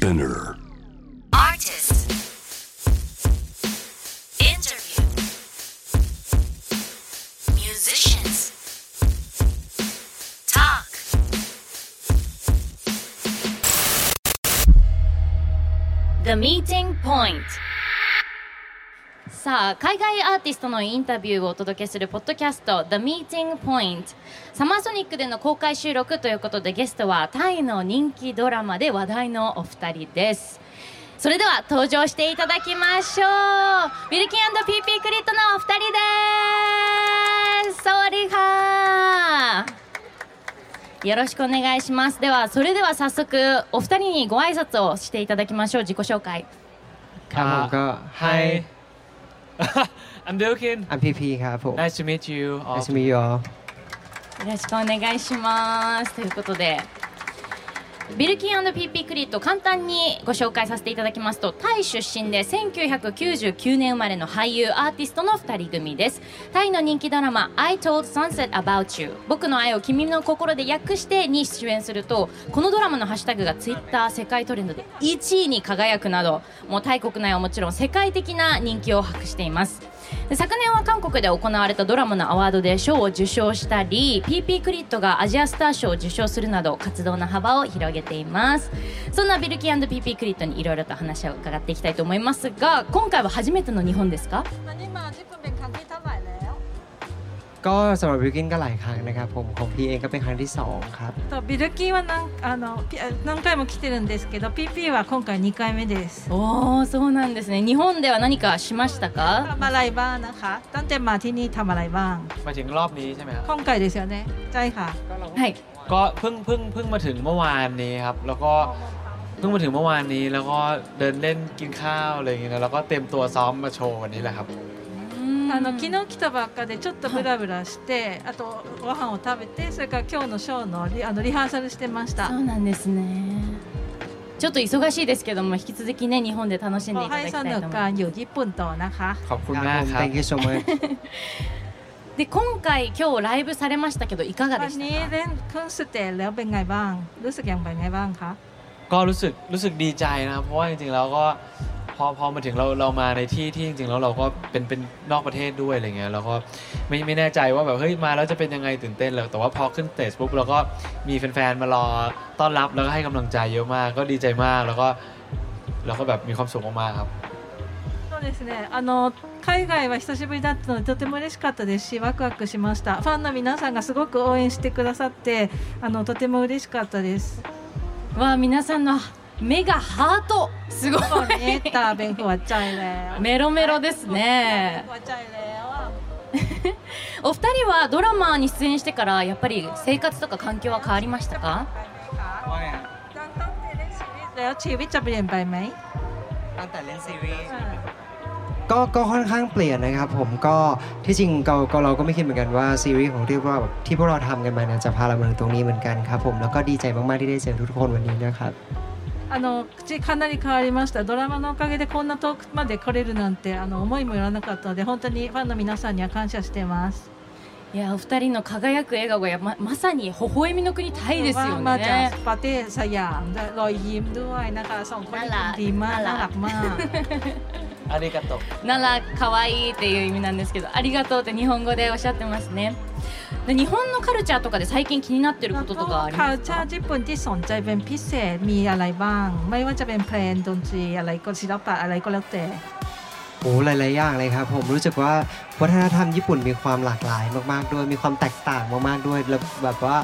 Spinner. Artist. Interview. Musicians. Talk. The Meeting Point さあ海外アーティストのインタビューをお届けするポッドキャスト The Meeting Point サマーソニックでの公開収録ということでゲストはタイの人気ドラマで話題のお二人です。それでは登場していただきましょう。ビルキン &PP クリットのお二人です。サワディーカーよろしくお願いします。ではそれでは早速お二人にご挨拶をしていただきましょう。自己紹介。ครั บผมก็ Hi I'm Bilkin อันพีพีครับผม Nice to meet you all Nice to meet you all よろしくお願いしますということで ビルキン &PP クリット簡単にご紹介させていただきますとタイ出身で1999年生まれの俳優アーティストの2人組です。タイの人気ドラマ「I Told Sunset About You」僕の愛を君の心で訳してに出演するとこのドラマのハッシュタグがツイッター世界トレンドで1位に輝くなどもうタイ国内はもちろん世界的な人気を博しています。昨年は韓国で行われたドラマのアワードで賞を受賞したり PP クリットがアジアスター賞を受賞するなど活動の幅を広げています。そんなビルキー &PP クリットにいろいろと話を伺っていきたいと思いますが今回は初めての日本ですか？ ก็สำหรับบิวกินก็หลายครั้งนะครับผมของพี่เองก็เป็นครั้งที่สองครับ とビルキンは何あのピあ何回も来てるんですけど PP は今回2回目ですおおそうなんですね日本では何かしましたか ทำอะไรบ้างนะคะตั้งแต่มาที่นี่ทำอะไรบ้าง มาถึงรอบนี้ใช่ไหมครับ 今回ですよねใช่ค่ะ はい ก็เพิ่งเพิ่งเพิ่งมาถึงเมื่อวานนี้ครับ แล้วก็เพิ่งมาถึงเมื่อวานนี้ แล้วก็เดินเล่นกินข้าวอะไรอย่างเงี้ยนะแล้วก็เตรียมตัวซ้อมมาโชว์วันนี้แหละครับ あの昨日来たばっかでちょっとブラブラして、あとご飯を食べてそれから今日のショーのリあのリハーサルしてましたそうなんですねちょっと忙しいですけども引き続きね日本で楽しんでいただきたいとให้สนุ 思いますกการอยู่ญี่ปุ่นต่อนะคะ ขอบคุณ ครับ มาก ผม ครับ thank you so much で今回今日ライブされましたけどいかが วั で น した นี้ か เล่นขึ้นสเตจแล้วเป็นไงบ้าง รู้สึกอย่างไรไงบ้างคะ ก็รู้สึกรู้สึกดีใจนะครับเพราะว่าจริงๆแล้วก็ พอพอมาถึงเราเรามาในที่ที่จริงๆแล้วเราก็เป็นเป็นนอกประเทศด้วยอะไรเงี้ยเราก็ไม่ไม่แน่ใจว่าแบบเฮ้ยมาแล้วจะเป็นยังไงตื่นเต้นเลยแต่ว่าพอขึ้นสเตจปุ๊บเราก็มีแฟนๆมารอต้อนรับแล้วก็ให้กำลังใจเยอะมาก ก็ดีใจมากแล้วก็เราก็แบบมีความสุขมากๆครับ そうですねあの海外は久しぶりだったのでとても嬉しかったですしワクワクしましたファンの皆さんがすごく応援してくださってあのとても嬉しかったですわあ皆さんの 目がハートすごい ตอนนี้ตาเป็นหัวใจแล้ว メロメロですねหัวใจแล้ว お二人はドラマに出演してからやっぱり生活とか環境は変わりましたか ตั้งตั้งแต่เล่นซีรีส์แล้วชีวิตจะเปลี่ยนไปไหม ตั้งแต่เล่นซีรีส์ก็ก็ค่อนข้างเปลี่ยนนะครับผมก็ที่จริงเราก็เราก็ไม่คิดเหมือนกันว่าซีรีส์ของที่พวกเราแบบที่พวกเราทำกันมาเนี่ยจะพาเรามาถึงตรงนี้เหมือนกันครับผมแล้วก็ดีใจมากๆที่ได้เจอทุกๆคนวันนี้นะครับ あの口かなり変わりましたドラマのおかげでこんな遠くまで来れるなんてあの思いもよらなかったので本当にファンの皆さんには感謝してますいやお二人の輝く笑顔がやままさに微笑みの国タイですよ ว่ามาจาก ね ประเทศสยามด้วยรอยยิ้มด้วยนะคะสองคนนี้ น่ารัก ดีมาก น่ารัก น่ารักมาก อาริกาโตะ なら可愛いっていう意味なんですけどありがとうって日本語でおっしゃってますね で日本のカルチャーとかで最近気になってることとかあり คา ま ล す เจอ か ร์ญี่ปุ่นที่สนใจเป็นพิเศษมีอะไรบ้าง ไม่ว่าจะเป็นเพลงดนตรีอะไรก็ศิลปะอะไรก็แล้วแต่ โอ้หลาย ๆ อย่างเลยครับผมรู้สึกว่าวัฒนธรรมญี่ปุ่นมีความหลากหลายมาก ๆ ด้วย มีความแตกต่างมาก ๆ ด้วยแล้วแบบว่า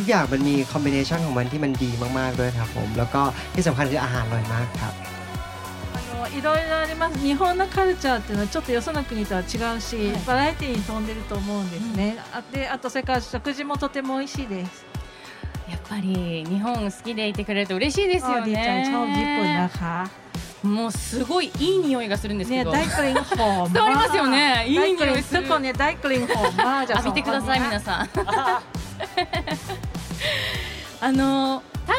ทุกๆอย่างมันมีคอมบิเนชันของมันที่มันดีมาก ๆ ด้วยครับผม แล้วก็ที่สำคัญคืออาหารอร่อยมากครับ あの いろいろあります日本のカルチャーっていうのはちょっとよその国とは違うし、はいバラエティーに富んでると思うんですね、あであとそれから食事もとても美味しいですやっぱり日本好きでいてくれると嬉しいですよ ดีใจชอบญี่ปุ่น ね นะคะ もうすごいいい匂いがするんですけど、ね大กลิ่นหอม 伝わりますよねいい大匂いするกลิ่นทุกคนเนี่ยได้กลิ่นหอมมากจาก 浴びてください皆さんあのタ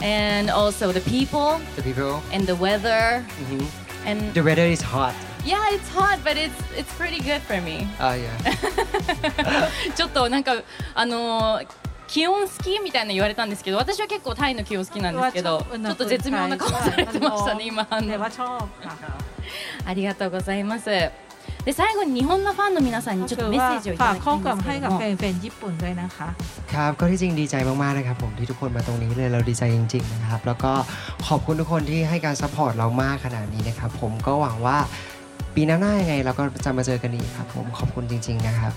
and also the people, the people, and the weather, mm-hmm. and the weather is hot. Yeah, it's hot, but it's it's pretty good for me. Ah, yeah. ちょっとなんかあの、気温好きみたいな言われたんですけど、私は結構タイの気温好きなんですけど、ちょっと絶妙な顔されてましたね今。ありがとうございます。で最後に日本のファンの皆さんにちょっとメッセージをいただきたいんですけれども ฝากข้อความให้กับแฟนๆญี่ปุ่นด้วยนะคะ ครับก็ที่จริงดีใจมากๆนะครับผมที่ทุกคนมาตรงนี้เลยเราดีใจจริงๆนะครับ แล้วก็ขอบคุณทุกคนที่ให้การซัพพอร์ตเรามากขนาดนี้นะครับ ผมก็หวังว่าปีหน้าๆยังไงเราก็จะมาเจอกันอีกครับผมขอบคุณจริง ๆนะครับ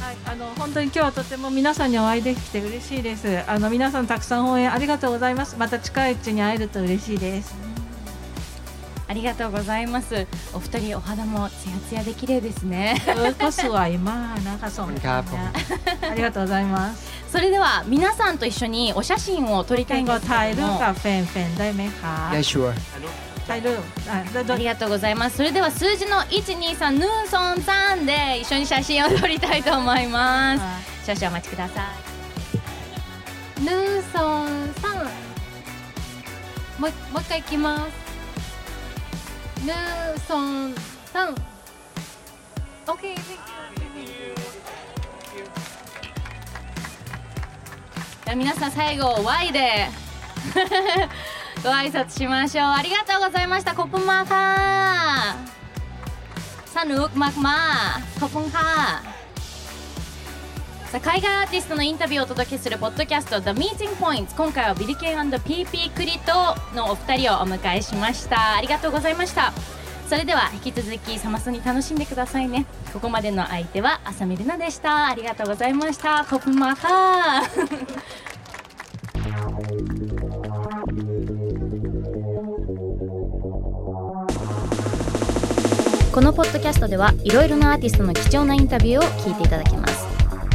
はい、あの本当に今日はとても皆さんにお会いできて嬉しいです。あの皆さんたくさん応援ありがとうございます。また近いうちに会えると嬉しいです。 ありがとうございますお二人お肌もツヤツヤで綺麗ですねก็สวยมากนะคะสองครับผม ありがとうございます。それでは皆さんと一緒にお写真を撮りたいんで健吾すけれどもถ่ายรูปกับแฟนๆได้ไหมคะ Yeah sure ถ่ายรูปอ่ะどどありがとうございますそれでは数字の123ヌーソン3で一緒に写真を撮りたいと思います少々お待ちくださいヌーソン3もうもう一回いきます ヌーソン3 OK じゃあ皆さん最後 Y で。ご挨拶しましょう。ありがとうございました。コップマーカー。サヌークマクマー。コップンカーさあ海外アーティストのインタビューをお届けするポッドキャスト The Meeting Points 今回はビリケン &PP クリトのお二人をお迎えしました。ありがとうございました。それでは引き続きサマソに楽しんでくださいね。ここまでの相手は浅見ルナでした。ありがとうございました。コップマーカー。このポッドキャストではいろいろなアーティストの貴重なインタビューを聞いていただけます。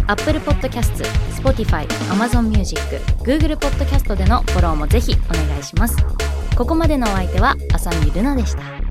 Apple Podcast、Spotify、Amazon Music、Google Podcast でのフォローもぜひお願いしますここまでのお相手は浅見ルナでした